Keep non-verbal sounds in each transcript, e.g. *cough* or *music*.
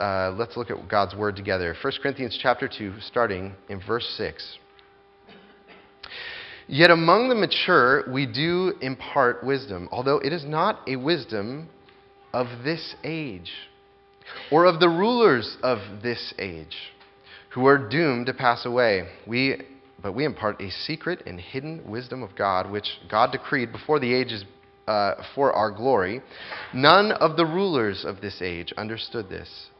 uh, let's look at God's word together. 1 Corinthians chapter 2, starting in verse 6. Yet among the mature we do impart wisdom, although it is not a wisdom of this age, or of the rulers of this age, who are doomed to pass away. We, but we impart a secret and hidden wisdom of God, which God decreed before the ages uh, for our glory. None of the rulers of this age understood this.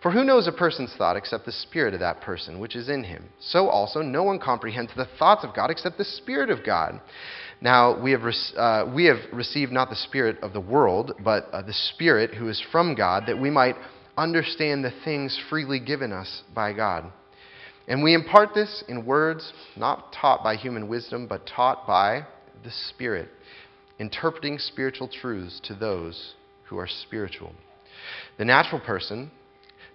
For who knows a person's thought except the spirit of that person which is in him? So also, no one comprehends the thoughts of God except the Spirit of God. Now, we have, uh, we have received not the Spirit of the world, but uh, the Spirit who is from God, that we might understand the things freely given us by God. And we impart this in words not taught by human wisdom, but taught by the Spirit, interpreting spiritual truths to those who are spiritual. The natural person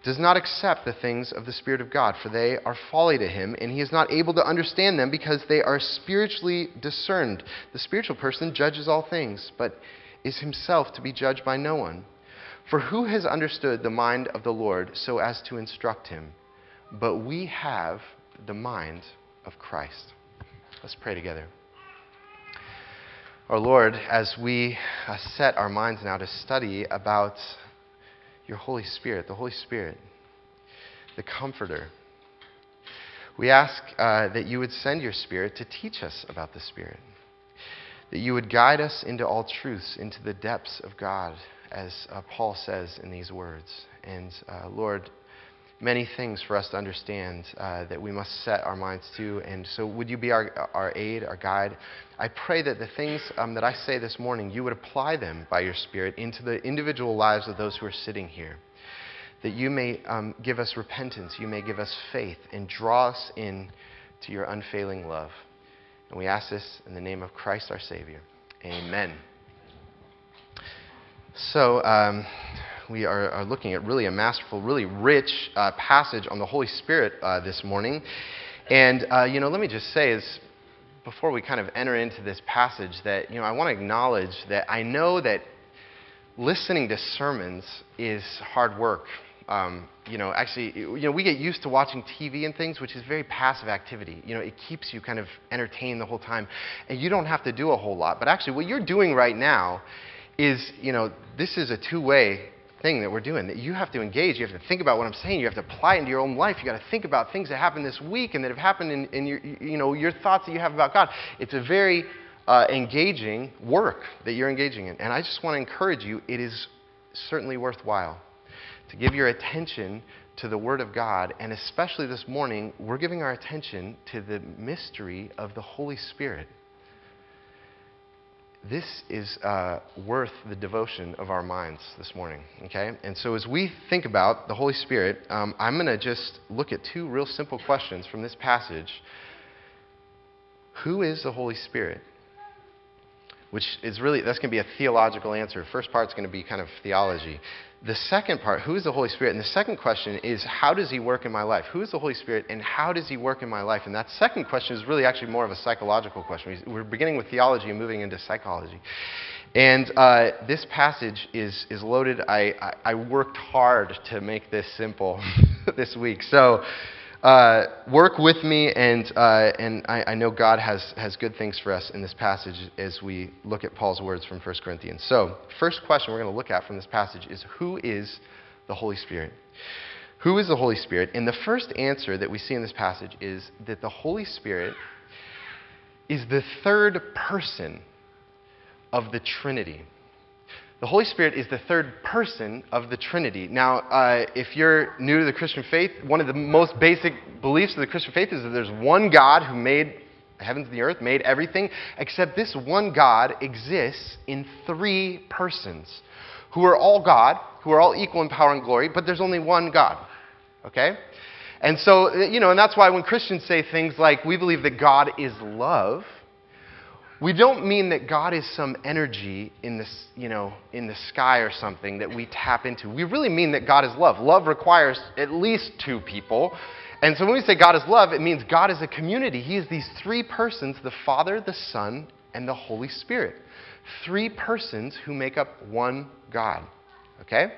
does not accept the things of the Spirit of God, for they are folly to him, and he is not able to understand them because they are spiritually discerned. The spiritual person judges all things, but is himself to be judged by no one. For who has understood the mind of the Lord so as to instruct him? But we have the mind of Christ. Let's pray together. Our Lord, as we uh, set our minds now to study about your Holy Spirit, the Holy Spirit, the Comforter. We ask uh, that you would send your Spirit to teach us about the Spirit, that you would guide us into all truths, into the depths of God, as uh, Paul says in these words. And uh, Lord, many things for us to understand uh, that we must set our minds to. And so, would you be our, our aid, our guide? I pray that the things um, that I say this morning, you would apply them by your Spirit into the individual lives of those who are sitting here. That you may um, give us repentance, you may give us faith, and draw us in to your unfailing love. And we ask this in the name of Christ our Savior. Amen. So, um, we are, are, looking at really a masterful, really rich uh, passage on the Holy Spirit uh, this morning. And, uh, you know, let me just say, is before we kind of enter into this passage, that, you know, I want to acknowledge that I know that listening to sermons is hard work. Um, you know, actually, you know, we get used to watching TV and things, which is very passive activity. You know, it keeps you kind of entertained the whole time, and you don't have to do a whole lot. But actually, what you're doing right now is, you know, this is a two-way thing that we're doing. That you have to engage. You have to think about what I'm saying. You have to apply it into your own life. You got to think about things that happened this week and that have happened in, in your, you know, your thoughts that you have about God. It's a very uh, engaging work that you're engaging in. And I just want to encourage you. It is certainly worthwhile to give your attention to the Word of God, and especially this morning, we're giving our attention to the mystery of the Holy Spirit this is uh, worth the devotion of our minds this morning, okay? And so as we think about the Holy Spirit, um, I'm going to just look at two real simple questions from this passage. Who is the Holy Spirit? Which is really, that's going to be a theological answer. First part's going to be kind of theology. The second part, who is the Holy Spirit? And the second question is, how does he work in my life? Who is the Holy Spirit and how does he work in my life? And that second question is really actually more of a psychological question. We're beginning with theology and moving into psychology. And uh, this passage is, is loaded. I, I, I worked hard to make this simple *laughs* this week. So, uh, work with me, and, uh, and I, I, know God has, has good things for us in this passage as we look at Paul's words from 1 Corinthians. So, first question we're going to look at from this passage is who is the Holy Spirit? Who is the Holy Spirit? And the first answer that we see in this passage is that the Holy Spirit is the third person of the Trinity. The Holy Spirit is the third person of the Trinity. Now, uh, if you're new to the Christian faith, one of the most basic beliefs of the Christian faith is that there's one God who made the heavens and the earth, made everything, except this one God exists in three persons who are all God, who are all equal in power and glory, but there's only one God. Okay? And so, you know, and that's why when Christians say things like, we believe that God is love, we don't mean that God is some energy in this, you know, in the sky or something that we tap into. We really mean that God is love. Love requires at least two people. And so when we say God is love, it means God is a community. He is these three persons the Father, the Son, and the Holy Spirit. Three persons who make up one God. Okay?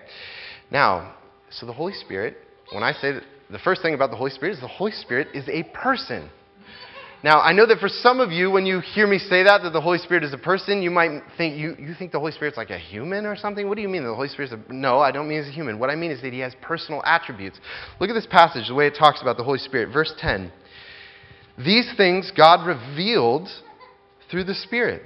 Now, so the Holy Spirit, when I say that the first thing about the Holy Spirit is the Holy Spirit is a person. Now, I know that for some of you, when you hear me say that, that the Holy Spirit is a person, you might think, you, you think the Holy Spirit's like a human or something? What do you mean the Holy Spirit's a, no, I don't mean he's a human. What I mean is that he has personal attributes. Look at this passage, the way it talks about the Holy Spirit. Verse 10. These things God revealed through the Spirit.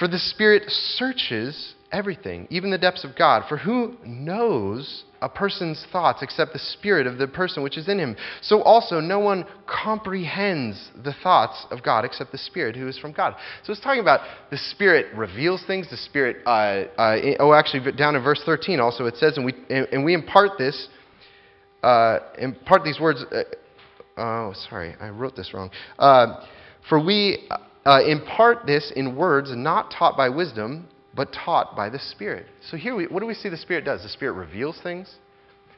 For the Spirit searches everything, even the depths of God. For who knows a person's thoughts except the spirit of the person which is in him? So also, no one comprehends the thoughts of God except the Spirit who is from God. So it's talking about the Spirit reveals things. The Spirit, uh, uh, oh, actually, down in verse 13 also it says, and we, and we impart this, uh, impart these words. Uh, oh, sorry, I wrote this wrong. Uh, for we uh, impart this in words not taught by wisdom but taught by the Spirit. So here, we, what do we see the Spirit does? The Spirit reveals things.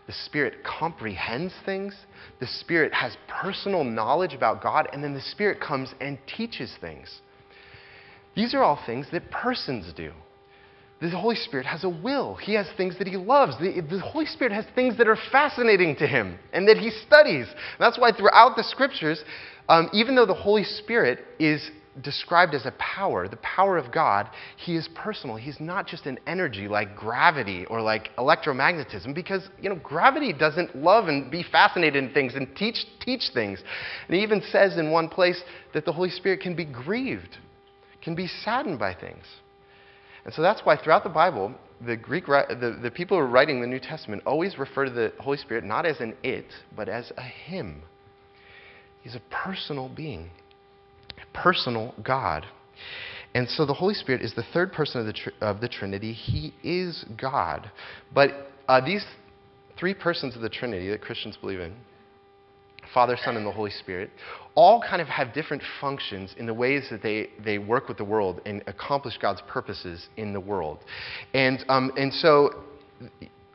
The Spirit comprehends things. The Spirit has personal knowledge about God. And then the Spirit comes and teaches things. These are all things that persons do. The Holy Spirit has a will. He has things that he loves. The, the, Holy Spirit has things that are fascinating to him and that he studies. And that's why throughout the scriptures, um, even though the Holy Spirit is described as a power, the power of God, he is personal. He's not just an energy like gravity or like electromagnetism because, you know, gravity doesn't love and be fascinated in things and teach, teach things. And he even says in one place that the Holy Spirit can be grieved, can be saddened by things. And so that's why throughout the Bible, the Greek, the, the people who are writing the New Testament always refer to the Holy Spirit not as an it, but as a him. He's a personal being personal God. And so the Holy Spirit is the third person of the, tr- of the Trinity. He is God. But uh, these three persons of the Trinity that Christians believe in Father, Son, and the Holy Spirit all kind of have different functions in the ways that they, they work with the world and accomplish God's purposes in the world. And, um, and so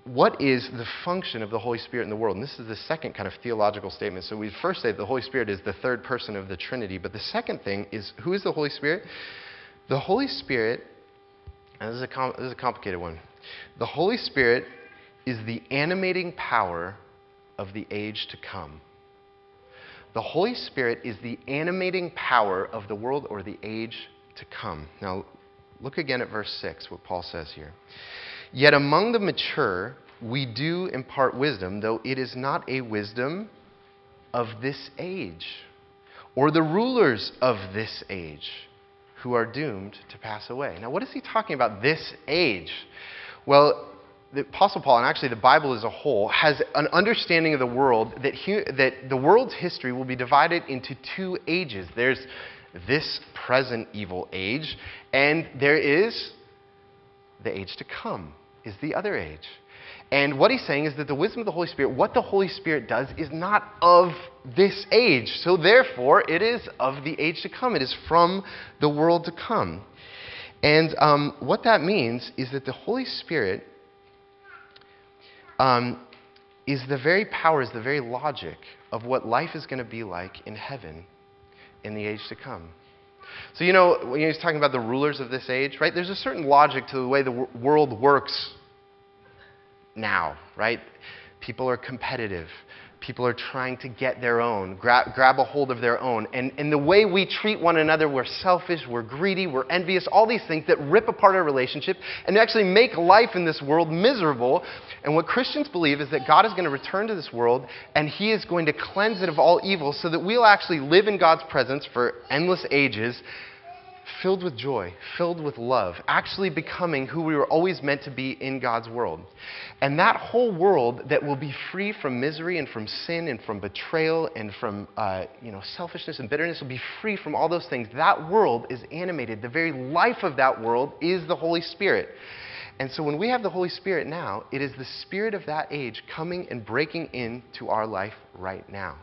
what is the function of the Holy Spirit in the world? And this is the second kind of theological statement. So we first say the Holy Spirit is the third person of the Trinity. But the second thing is who is the Holy Spirit? The Holy Spirit, this is a, com- this is a complicated one. The Holy Spirit is the animating power of the age to come. The Holy Spirit is the animating power of the world or the age to come. Now, look again at verse 6, what Paul says here. Yet among the mature, we do impart wisdom, though it is not a wisdom of this age, or the rulers of this age, who are doomed to pass away. Now, what is he talking about, this age? Well, the Apostle Paul, and actually the Bible as a whole, has an understanding of the world that, he, that the world's history will be divided into two ages. There's this present evil age, and there is the age to come is the other age. And what he's saying is that the wisdom of the Holy Spirit, what the Holy Spirit does, is not of this age. So therefore, it is of the age to come. It is from the world to come. And um, what that means is that the Holy Spirit um, is the very power, is the very logic of what life is going to be like in heaven in the age to come. So, you know, when he's talking about the rulers of this age, right, there's a certain logic to the way the world works now, right? People are competitive. People are trying to get their own, grab, grab a hold of their own. And, and the way we treat one another, we're selfish, we're greedy, we're envious, all these things that rip apart our relationship and actually make life in this world miserable. And what Christians believe is that God is going to return to this world and He is going to cleanse it of all evil so that we'll actually live in God's presence for endless ages filled with joy, filled with love, actually becoming who we were always meant to be in God's world. And that whole world that will be free from misery and from sin and from betrayal and from uh, you know, selfishness and bitterness will be free from all those things. That world is animated. The very life of that world is the Holy Spirit. And so when we have the Holy Spirit now, it is the spirit of that age coming and breaking into our life right now.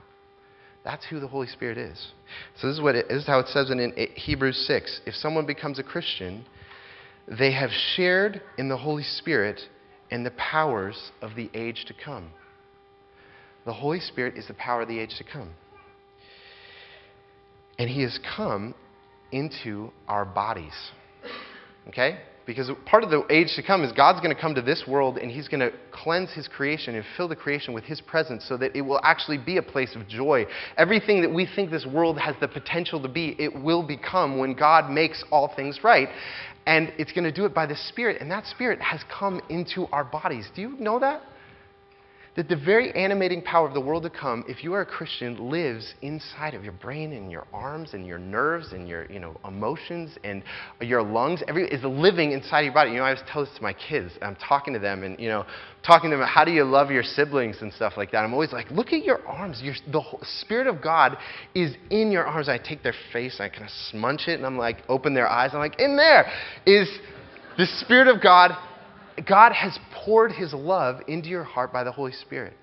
That's who the Holy Spirit is. So this is, what it, this is how it says in, in Hebrews 6. If someone becomes a Christian, they have shared in the Holy Spirit and the powers of the age to come. The Holy Spirit is the power of the age to come. And He has come into our bodies. Okay? Because part of the age to come is God's going to come to this world and He's going to cleanse His creation and fill the creation with His presence so that it will actually be a place of joy. Everything that we think this world has the potential to be, it will become when God makes all things right. And it's going to do it by the Spirit, and that Spirit has come into our bodies. Do you know that? That the very animating power of the world to come, if you are a Christian, lives inside of your brain and your arms and your nerves and your you know, emotions and your lungs. Every, is living inside your body. You know, I always tell this to my kids. I'm talking to them and, you know, talking to them, how do you love your siblings and stuff like that. I'm always like, look at your arms. Your, the Spirit of God is in your arms. I take their face and I kind of smunch it and I'm like, open their eyes. I'm like, in there is the Spirit of God God has poured his love into your heart by the Holy Spirit.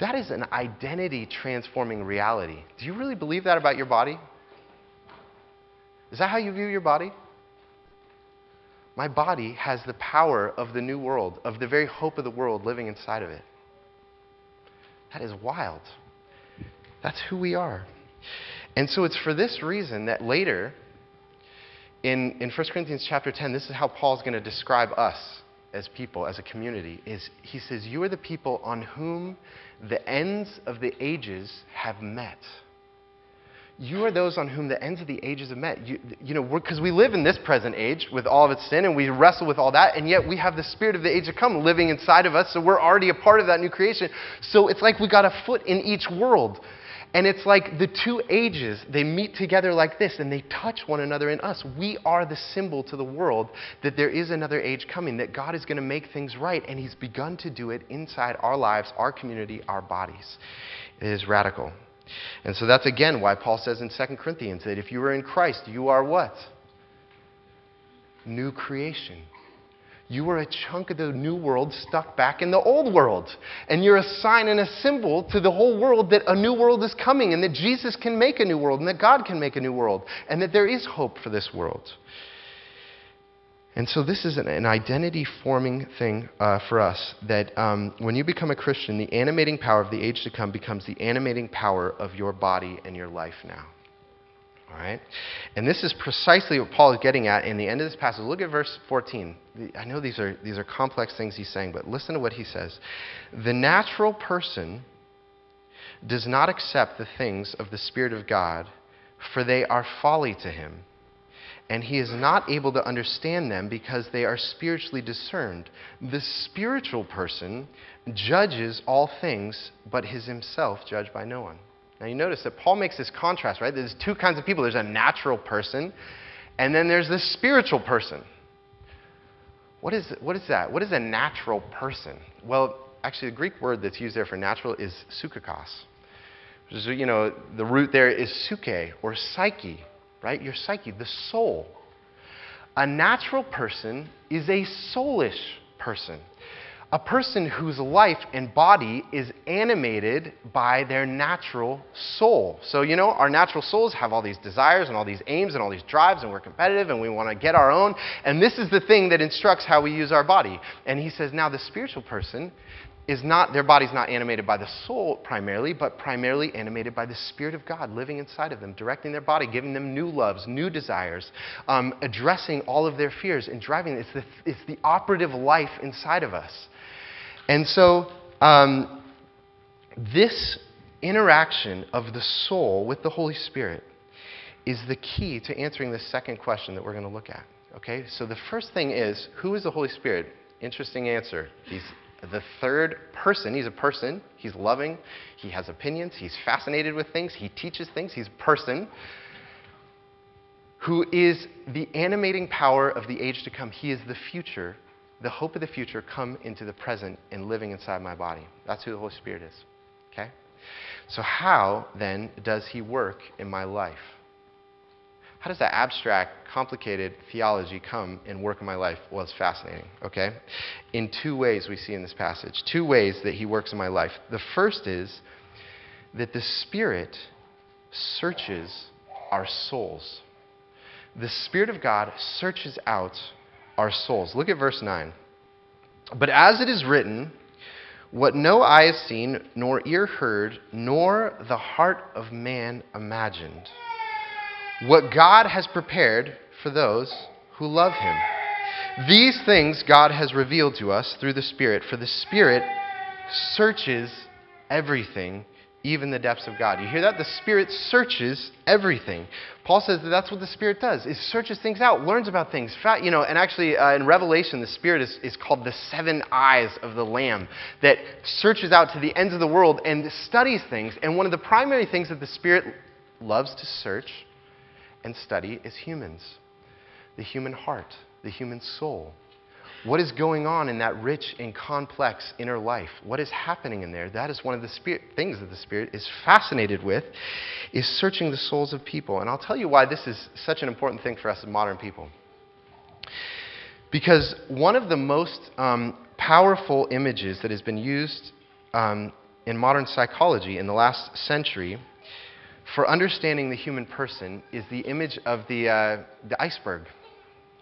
That is an identity transforming reality. Do you really believe that about your body? Is that how you view your body? My body has the power of the new world, of the very hope of the world living inside of it. That is wild. That's who we are. And so it's for this reason that later, in, in 1 Corinthians chapter 10, this is how Paul's going to describe us as people, as a community, is he says, You are the people on whom the ends of the ages have met. You are those on whom the ends of the ages have met. You, you know, because we live in this present age with all of its sin and we wrestle with all that, and yet we have the spirit of the age to come living inside of us, so we're already a part of that new creation. So it's like we got a foot in each world. And it's like the two ages, they meet together like this and they touch one another in us. We are the symbol to the world that there is another age coming, that God is going to make things right, and He's begun to do it inside our lives, our community, our bodies. It is radical. And so that's again why Paul says in 2 Corinthians that if you are in Christ, you are what? New creation. You are a chunk of the new world stuck back in the old world. And you're a sign and a symbol to the whole world that a new world is coming and that Jesus can make a new world and that God can make a new world and that there is hope for this world. And so, this is an, an identity forming thing uh, for us that um, when you become a Christian, the animating power of the age to come becomes the animating power of your body and your life now. All right? And this is precisely what Paul is getting at in the end of this passage. Look at verse 14. I know these are, these are complex things he's saying, but listen to what he says. The natural person does not accept the things of the Spirit of God, for they are folly to him. And he is not able to understand them because they are spiritually discerned. The spiritual person judges all things, but is himself judged by no one. Now you notice that Paul makes this contrast, right? There's two kinds of people there's a natural person, and then there's this spiritual person. What is, what is that? What is a natural person? Well, actually, the Greek word that's used there for natural is psychikos. Which is, you know, the root there is suke or psyche, right? Your psyche, the soul. A natural person is a soulish person a person whose life and body is animated by their natural soul. So, you know, our natural souls have all these desires and all these aims and all these drives, and we're competitive and we want to get our own. And this is the thing that instructs how we use our body. And he says, now the spiritual person is not, their body's not animated by the soul primarily, but primarily animated by the Spirit of God living inside of them, directing their body, giving them new loves, new desires, um, addressing all of their fears, and driving. It's the, it's the operative life inside of us. And so, um, this interaction of the soul with the Holy Spirit is the key to answering the second question that we're going to look at. Okay? So, the first thing is who is the Holy Spirit? Interesting answer. He's the third person. He's a person. He's loving. He has opinions. He's fascinated with things. He teaches things. He's a person who is the animating power of the age to come. He is the future the hope of the future come into the present and living inside my body. That's who the Holy Spirit is. Okay? So, how then does He work in my life? How does that abstract, complicated theology come and work in my life? Well, it's fascinating, okay? In two ways we see in this passage. Two ways that He works in my life. The first is that the Spirit searches our souls. The Spirit of God searches out our souls. Look at verse 9. But as it is written, what no eye has seen, nor ear heard, nor the heart of man imagined. What God has prepared for those who love him. These things God has revealed to us through the Spirit, for the Spirit searches everything, even the depths of God. You hear that? The Spirit searches everything. Paul says that that's what the Spirit does, is searches things out, learns about things. You know, and actually uh, in Revelation, the Spirit is, is called the seven eyes of the Lamb that searches out to the ends of the world and studies things. And one of the primary things that the Spirit loves to search and study is humans, the human heart, the human soul. What is going on in that rich and complex inner life? What is happening in there? That is one of the spirit, things that the Spirit is fascinated with, is searching the souls of people. And I'll tell you why this is such an important thing for us as modern people. Because one of the most um, powerful images that has been used um, in modern psychology in the last century for understanding the human person is the image of the, uh, the iceberg.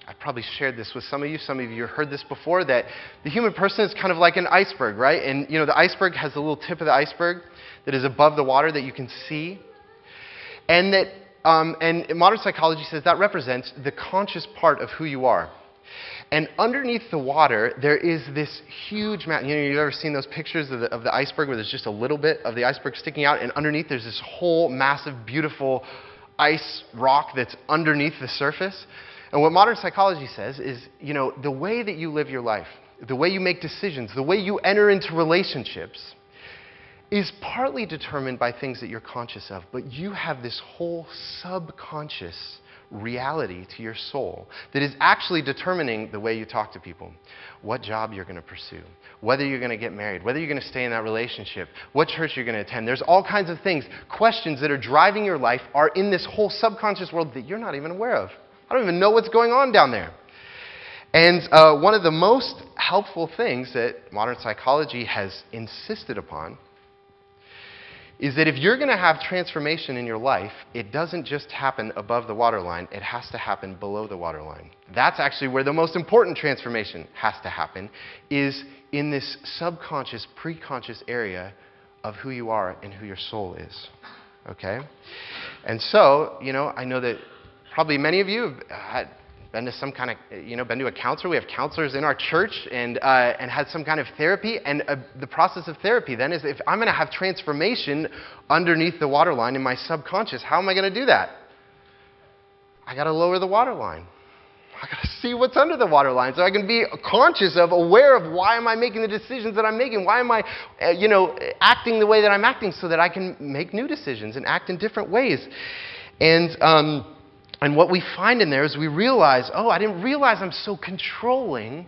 I probably shared this with some of you. Some of you heard this before that the human person is kind of like an iceberg, right? And you know, the iceberg has the little tip of the iceberg that is above the water that you can see. And that um, and modern psychology says that represents the conscious part of who you are. And underneath the water, there is this huge mountain. You know, you've ever seen those pictures of the, of the iceberg where there's just a little bit of the iceberg sticking out, and underneath there's this whole massive, beautiful ice rock that's underneath the surface? And what modern psychology says is, you know, the way that you live your life, the way you make decisions, the way you enter into relationships is partly determined by things that you're conscious of, but you have this whole subconscious reality to your soul that is actually determining the way you talk to people, what job you're going to pursue, whether you're going to get married, whether you're going to stay in that relationship, what church you're going to attend. There's all kinds of things, questions that are driving your life are in this whole subconscious world that you're not even aware of. I don't even know what's going on down there. And uh, one of the most helpful things that modern psychology has insisted upon is that if you're going to have transformation in your life, it doesn't just happen above the waterline, it has to happen below the waterline. That's actually where the most important transformation has to happen, is in this subconscious, preconscious area of who you are and who your soul is. Okay? And so, you know, I know that Probably many of you have had, been to some kind of, you know, been to a counselor. We have counselors in our church and, uh, and had some kind of therapy. And uh, the process of therapy then is if I'm going to have transformation underneath the waterline in my subconscious, how am I going to do that? I got to lower the waterline. I got to *laughs* see what's under the waterline so I can be conscious of, aware of why am I making the decisions that I'm making? Why am I, uh, you know, acting the way that I'm acting so that I can make new decisions and act in different ways? And, um, and what we find in there is we realize, oh, I didn't realize I'm so controlling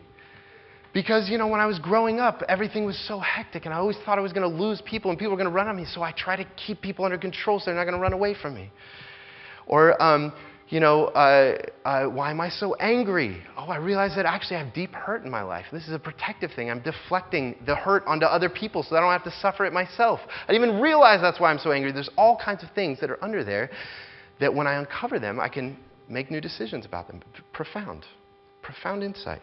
because, you know, when I was growing up, everything was so hectic and I always thought I was going to lose people and people were going to run on me. So I try to keep people under control so they're not going to run away from me. Or, um, you know, uh, uh, why am I so angry? Oh, I realize that actually I have deep hurt in my life. This is a protective thing. I'm deflecting the hurt onto other people so I don't have to suffer it myself. I didn't even realize that's why I'm so angry. There's all kinds of things that are under there that when I uncover them, I can make new decisions about them. Profound, profound insight.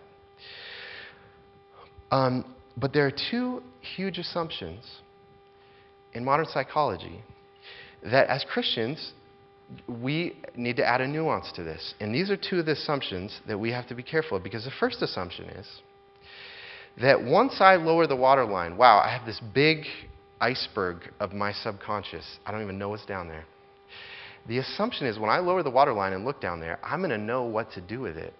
Um, but there are two huge assumptions in modern psychology that as Christians, we need to add a nuance to this. And these are two of the assumptions that we have to be careful of because the first assumption is that once I lower the water line, wow, I have this big iceberg of my subconscious. I don't even know what's down there. The assumption is when I lower the water line and look down there, I'm going to know what to do with it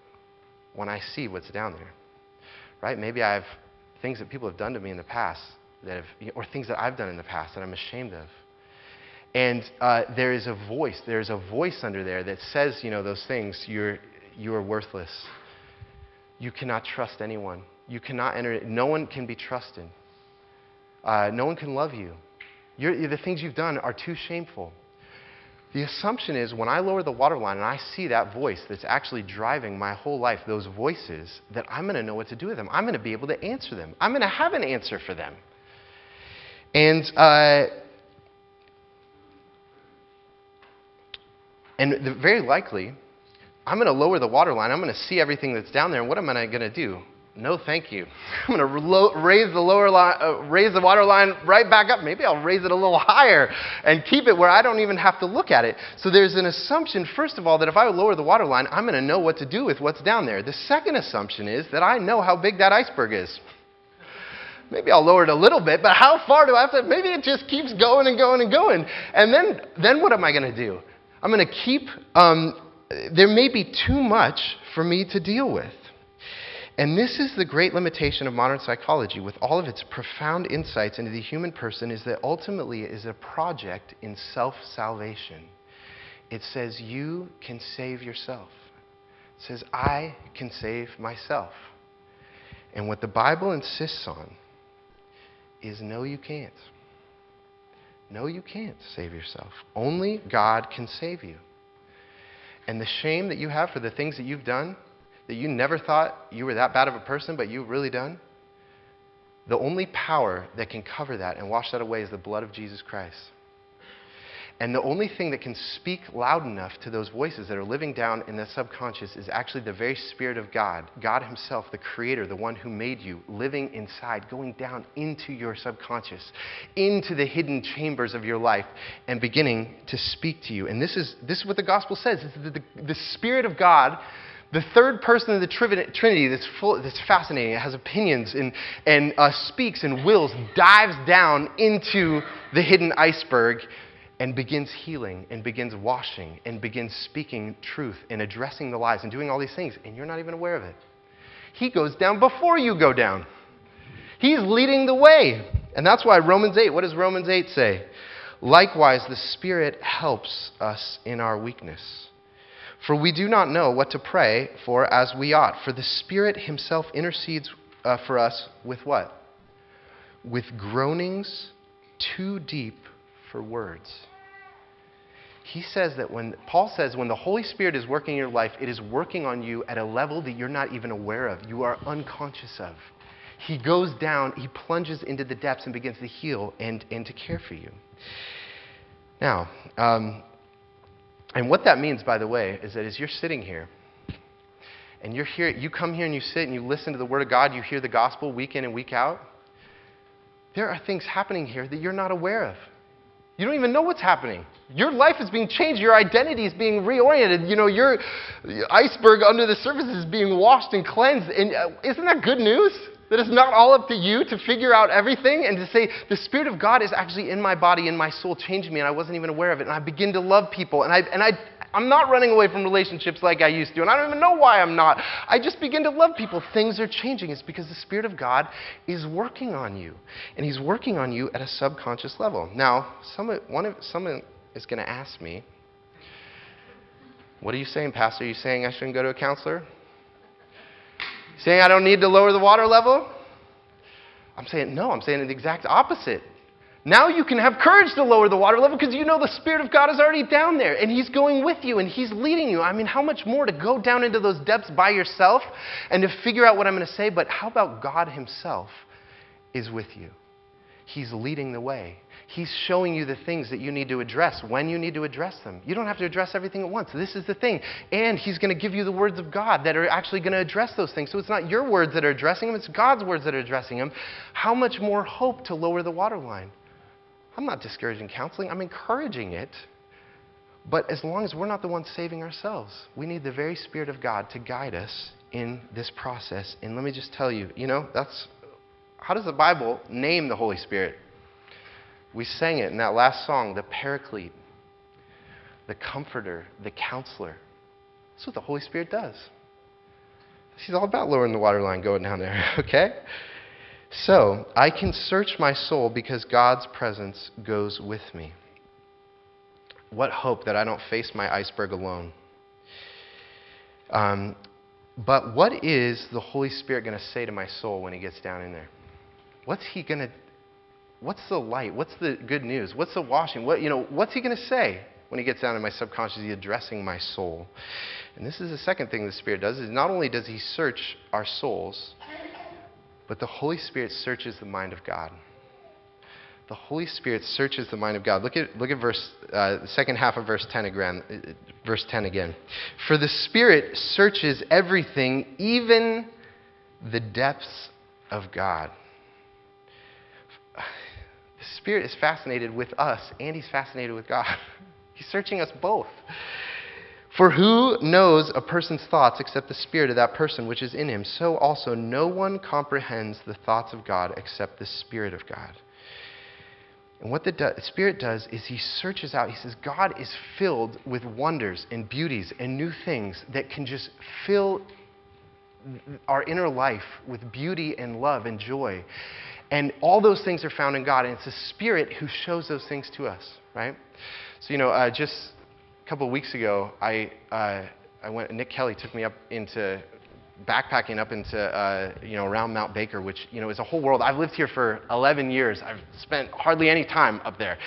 when I see what's down there. Right? Maybe I have things that people have done to me in the past that have, or things that I've done in the past that I'm ashamed of. And uh, there is a voice, there's a voice under there that says, you know, those things, you're, you are worthless. You cannot trust anyone. You cannot enter, no one can be trusted. Uh, no one can love you. You're, the things you've done are too shameful. The assumption is when I lower the water line and I see that voice that's actually driving my whole life, those voices, that I'm going to know what to do with them. I'm going to be able to answer them. I'm going to have an answer for them. And, uh, and the, very likely, I'm going to lower the water line. I'm going to see everything that's down there. And what am I going to do? No, thank you. *laughs* I'm going to lo- raise the lower line, uh, raise the water line right back up. Maybe I'll raise it a little *laughs* higher and keep it where I don't even have to look at it. So there's an assumption, first of all, that if I lower the water line, I'm going to know what to do with what's down there. The second assumption is that I know how big that iceberg is. Maybe I'll lower it a little bit, but how far do I have to? Maybe it just keeps going and going and going. And then, then what am I going to do? I'm going to keep, um, there may be too much for me to deal with. And this is the great limitation of modern psychology, with all of its profound insights into the human person, is that ultimately it is a project in self salvation. It says, You can save yourself. It says, I can save myself. And what the Bible insists on is no, you can't. No, you can't save yourself. Only God can save you. And the shame that you have for the things that you've done, that you never thought you were that bad of a person, but you've really done, the only power that can cover that and wash that away is the blood of Jesus Christ. And the only thing that can speak loud enough to those voices that are living down in the subconscious is actually the very Spirit of God, God Himself, the Creator, the one who made you, living inside, going down into your subconscious, into the hidden chambers of your life, and beginning to speak to you. And this is, this is what the gospel says the, the, the Spirit of God the third person of the Trinity that's, full, that's fascinating, it has opinions and, and uh, speaks and wills, dives down into the hidden iceberg and begins healing and begins washing and begins speaking truth and addressing the lies and doing all these things, and you're not even aware of it. He goes down before you go down. He's leading the way. And that's why Romans 8, what does Romans 8 say? Likewise, the Spirit helps us in our weakness. For we do not know what to pray for as we ought. For the Spirit Himself intercedes uh, for us with what? With groanings too deep for words he says that when Paul says when the Holy Spirit is working in your life, it is working on you at a level that you're not even aware of, you are unconscious of. He goes down, he plunges into the depths and begins to heal and, and to care for you. Now, um, and what that means, by the way, is that as you're sitting here, and you're here, you come here and you sit and you listen to the Word of God, you hear the gospel week in and week out, there are things happening here that you're not aware of. You don't even know what's happening. Your life is being changed. Your identity is being reoriented. You know, your iceberg under the surface is being washed and cleansed. And uh, isn't that good news? That it's not all up to you to figure out everything and to say, the Spirit of God is actually in my body, in my soul, changing me, and I wasn't even aware of it. And I begin to love people. And I, and I, I'm not running away from relationships like I used to, and I don't even know why I'm not. I just begin to love people. Things are changing. It's because the Spirit of God is working on you, and He's working on you at a subconscious level. Now, someone, one of, someone is going to ask me, What are you saying, Pastor? Are you saying I shouldn't go to a counselor? Saying I don't need to lower the water level? I'm saying, no, I'm saying the exact opposite. Now you can have courage to lower the water level because you know the Spirit of God is already down there and He's going with you and He's leading you. I mean, how much more to go down into those depths by yourself and to figure out what I'm going to say? But how about God Himself is with you? He's leading the way. He's showing you the things that you need to address when you need to address them. You don't have to address everything at once. This is the thing. And He's going to give you the words of God that are actually going to address those things. So it's not your words that are addressing them, it's God's words that are addressing them. How much more hope to lower the water line? I'm not discouraging counseling, I'm encouraging it. But as long as we're not the ones saving ourselves, we need the very Spirit of God to guide us in this process. And let me just tell you, you know, that's how does the Bible name the Holy Spirit? We sang it in that last song, the Paraclete, the Comforter, the Counselor. That's what the Holy Spirit does. She's all about lowering the water line going down there, *laughs* okay? So, I can search my soul because God's presence goes with me. What hope that I don't face my iceberg alone. Um, but what is the Holy Spirit going to say to my soul when He gets down in there? What's He going to? What's the light? What's the good news? What's the washing? What you know? What's He going to say when He gets down in my subconscious? He's addressing my soul, and this is the second thing the Spirit does: is not only does He search our souls, but the Holy Spirit searches the mind of God. the Holy Spirit searches the mind of God. Look at, look at verse, uh, the second half of verse 10 again. uh, Verse 10 again. For the Spirit searches everything, even the depths of God. Spirit is fascinated with us, and He's fascinated with God. *laughs* He's searching us both. For who knows a person's thoughts except the spirit of that person which is in him? So also no one comprehends the thoughts of God except the Spirit of God. And what the do- Spirit does is He searches out. He says, God is filled with wonders and beauties and new things that can just fill our inner life with beauty and love and joy. And all those things are found in God. And it's the Spirit who shows those things to us, right? So, you know, uh, just a couple of weeks ago, I, uh, I went, Nick Kelly took me up into backpacking up into, uh, you know, around Mount Baker, which, you know, is a whole world. I've lived here for 11 years. I've spent hardly any time up there.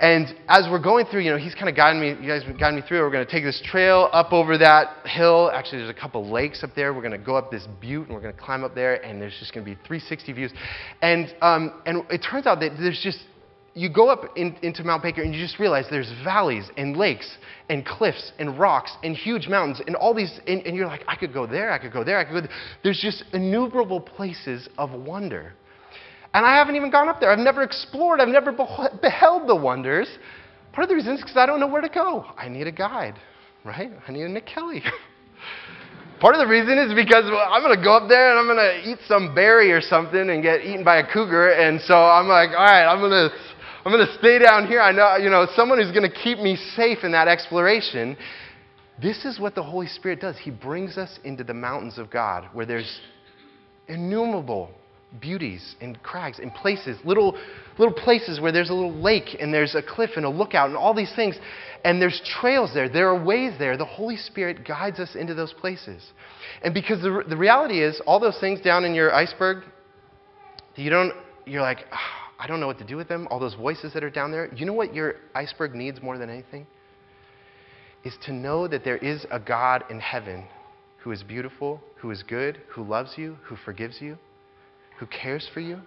And as we're going through, you know, he's kind of guiding me, you guys guiding me through. We're going to take this trail up over that hill. Actually, there's a couple lakes up there. We're going to go up this butte and we're going to climb up there, and there's just going to be 360 views. And, um, and it turns out that there's just, you go up in, into Mount Baker and you just realize there's valleys and lakes and cliffs and rocks and huge mountains and all these, and, and you're like, I could go there, I could go there, I could go there. There's just innumerable places of wonder. And I haven't even gone up there. I've never explored. I've never beheld the wonders. Part of the reason is because I don't know where to go. I need a guide, right? I need a Nick Kelly. *laughs* Part of the reason is because I'm going to go up there and I'm going to eat some berry or something and get eaten by a cougar. And so I'm like, all right, I'm going to. I'm going to stay down here. I know, you know, someone who's going to keep me safe in that exploration. This is what the Holy Spirit does. He brings us into the mountains of God where there's innumerable beauties and crags and places, little, little places where there's a little lake and there's a cliff and a lookout and all these things. And there's trails there, there are ways there. The Holy Spirit guides us into those places. And because the, the reality is, all those things down in your iceberg, you don't, you're like, "Ah, I don't know what to do with them, all those voices that are down there. You know what your iceberg needs more than anything? Is to know that there is a God in heaven who is beautiful, who is good, who loves you, who forgives you, who cares for you.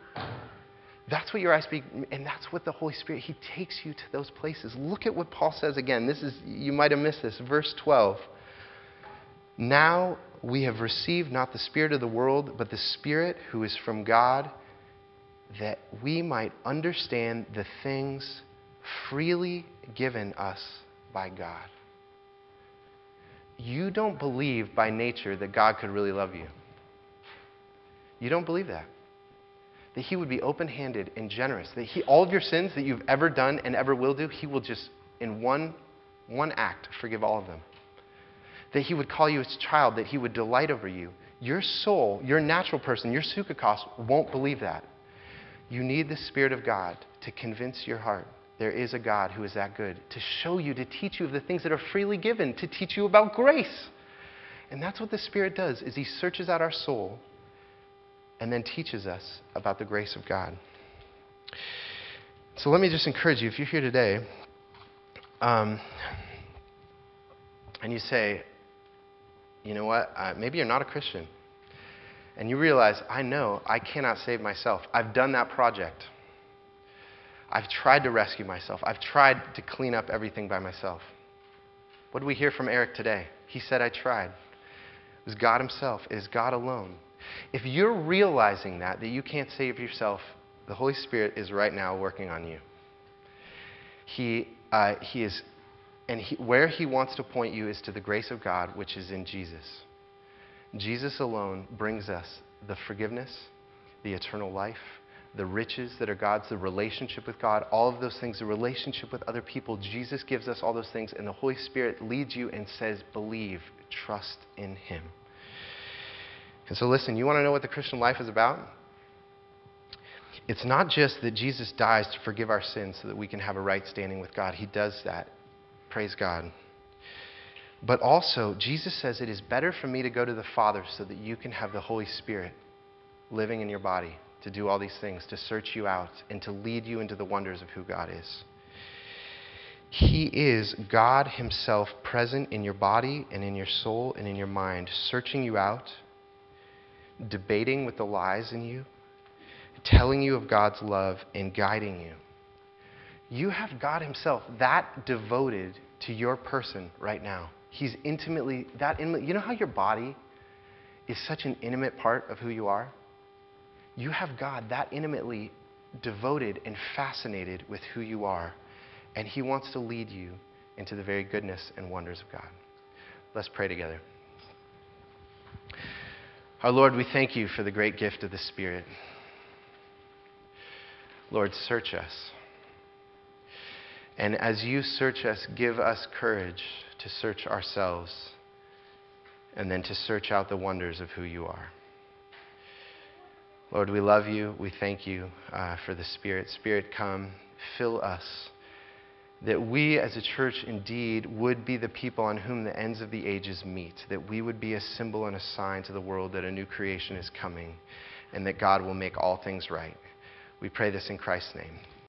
That's what your iceberg, and that's what the Holy Spirit, He takes you to those places. Look at what Paul says again. This is, you might have missed this. Verse 12. Now we have received not the Spirit of the world, but the Spirit who is from God, that we might understand the things freely given us by God. You don't believe by nature that God could really love you. You don't believe that. That He would be open handed and generous. That he, all of your sins that you've ever done and ever will do, He will just, in one, one act, forgive all of them. That He would call you His child, that He would delight over you. Your soul, your natural person, your psychikos won't believe that. You need the Spirit of God to convince your heart there is a God who is that good, to show you, to teach you of the things that are freely given, to teach you about grace. And that's what the Spirit does, is He searches out our soul and then teaches us about the grace of God. So let me just encourage you, if you're here today, um, and you say, you know what, uh, maybe you're not a Christian, and you realize, I know I cannot save myself. I've done that project. I've tried to rescue myself. I've tried to clean up everything by myself. What did we hear from Eric today? He said, I tried. It was God Himself, it is God alone. If you're realizing that, that you can't save yourself, the Holy Spirit is right now working on you. He, uh, he is, and he, where He wants to point you is to the grace of God, which is in Jesus. Jesus alone brings us the forgiveness, the eternal life, the riches that are God's, the relationship with God, all of those things, the relationship with other people. Jesus gives us all those things, and the Holy Spirit leads you and says, Believe, trust in Him. And so, listen, you want to know what the Christian life is about? It's not just that Jesus dies to forgive our sins so that we can have a right standing with God. He does that. Praise God. But also, Jesus says it is better for me to go to the Father so that you can have the Holy Spirit living in your body to do all these things, to search you out, and to lead you into the wonders of who God is. He is God Himself present in your body and in your soul and in your mind, searching you out, debating with the lies in you, telling you of God's love and guiding you. You have God Himself that devoted to your person right now. He's intimately, that intimate. You know how your body is such an intimate part of who you are? You have God that intimately devoted and fascinated with who you are, and He wants to lead you into the very goodness and wonders of God. Let's pray together. Our Lord, we thank you for the great gift of the Spirit. Lord, search us. And as you search us, give us courage to search ourselves and then to search out the wonders of who you are. Lord, we love you. We thank you uh, for the Spirit. Spirit, come, fill us. That we as a church indeed would be the people on whom the ends of the ages meet. That we would be a symbol and a sign to the world that a new creation is coming and that God will make all things right. We pray this in Christ's name.